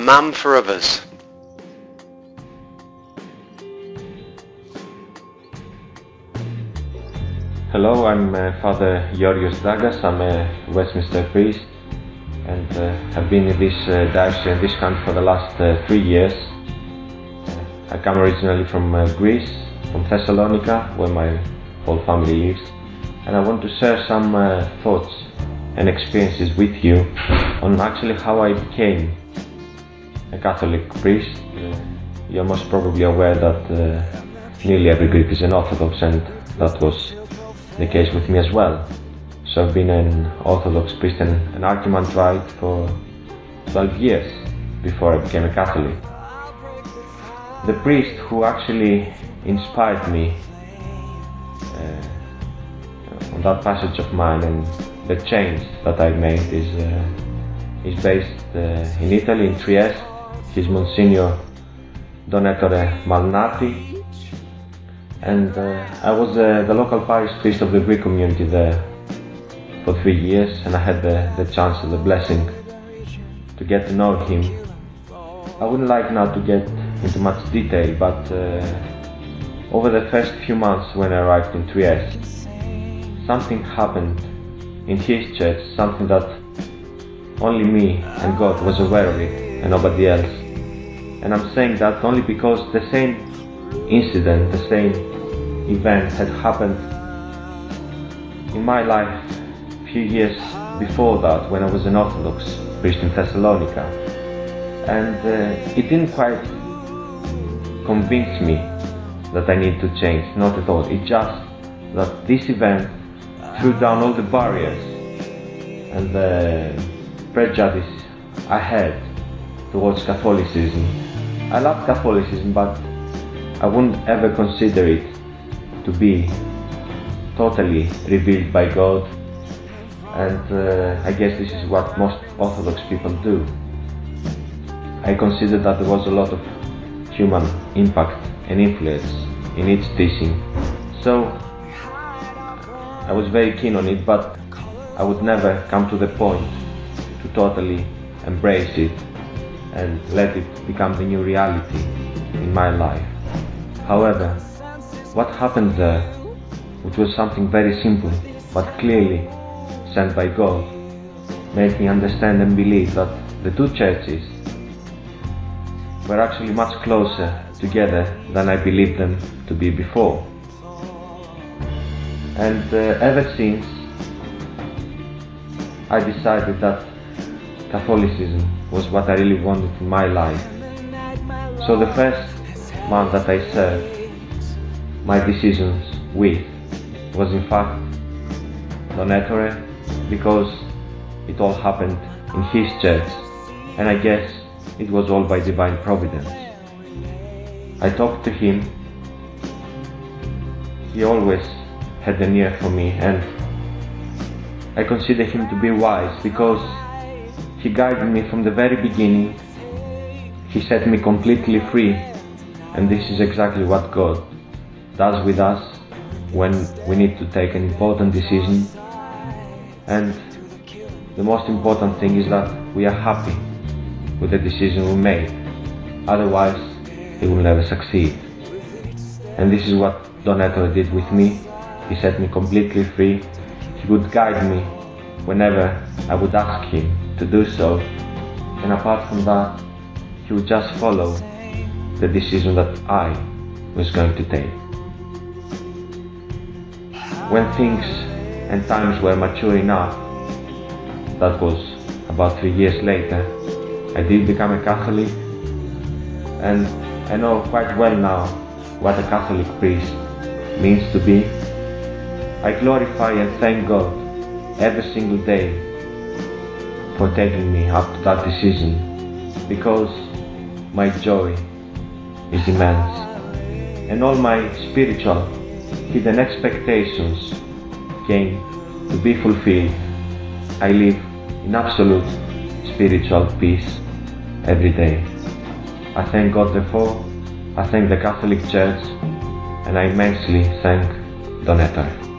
Man for Others. Hello, I'm uh, Father Georgios Dagas. I'm a Westminster priest and uh, have been in this uh, diocese in this country for the last uh, three years. I come originally from uh, Greece, from Thessalonica, where my whole family lives, and I want to share some uh, thoughts and experiences with you on actually how I became a Catholic priest. Uh, you're most probably aware that nearly every Greek is an Orthodox, and that was the case with me as well. So I've been an Orthodox priest and an archimandrite for 12 years before I became a Catholic. The priest who actually inspired me uh, on that passage of mine and the change that I made is, uh, is based uh, in Italy, in Trieste. He's Monsignor Don Ettore Malnati, and uh, I was uh, the local parish priest of the Greek community there for three years, and I had the, the chance and the blessing to get to know him. I wouldn't like now to get into much detail, but uh, over the first few months when I arrived in Trieste, something happened in his church, something that only me and God was aware of it, and nobody else. And I'm saying that only because the same incident, the same event had happened in my life a few years before that when I was an Orthodox priest in Thessalonica. And uh, it didn't quite convince me that I need to change, not at all. It just that this event threw down all the barriers and the prejudice I had towards Catholicism. I love Catholicism, but I wouldn't ever consider it to be totally revealed by God, and uh, I guess this is what most Orthodox people do. I consider that there was a lot of human impact and influence in its teaching, so I was very keen on it, but I would never come to the point to totally embrace it and let it become the new reality in my life. However, what happened there, which was something very simple but clearly sent by God, made me understand and believe that the two churches were actually much closer together than I believed them to be before. And uh, ever since, I decided that Catholicism was what I really wanted in my life. So the first man that I served my decisions with was in fact Don Ettore because it all happened in his church and I guess it was all by divine providence. I talked to him. He always had an ear for me and I consider him to be wise because he guided me from the very beginning. He set me completely free. And this is exactly what God does with us when we need to take an important decision. And the most important thing is that we are happy with the decision we made. Otherwise it will never succeed. And this is what Don Ettore did with me. He set me completely free. He would guide me whenever I would ask him to do so. And apart from that he would just follow the decision that I was going to take. When things and times were mature enough, that was about three years later, I did become a Catholic. And I know quite well now what a Catholic priest means to be. I glorify and thank God every single day for taking me up to that decision because my joy is immense and all my spiritual hidden expectations came to be fulfilled. I live in absolute spiritual peace every day. I thank God therefore, I thank the Catholic Church, and I immensely thank Don Ettore.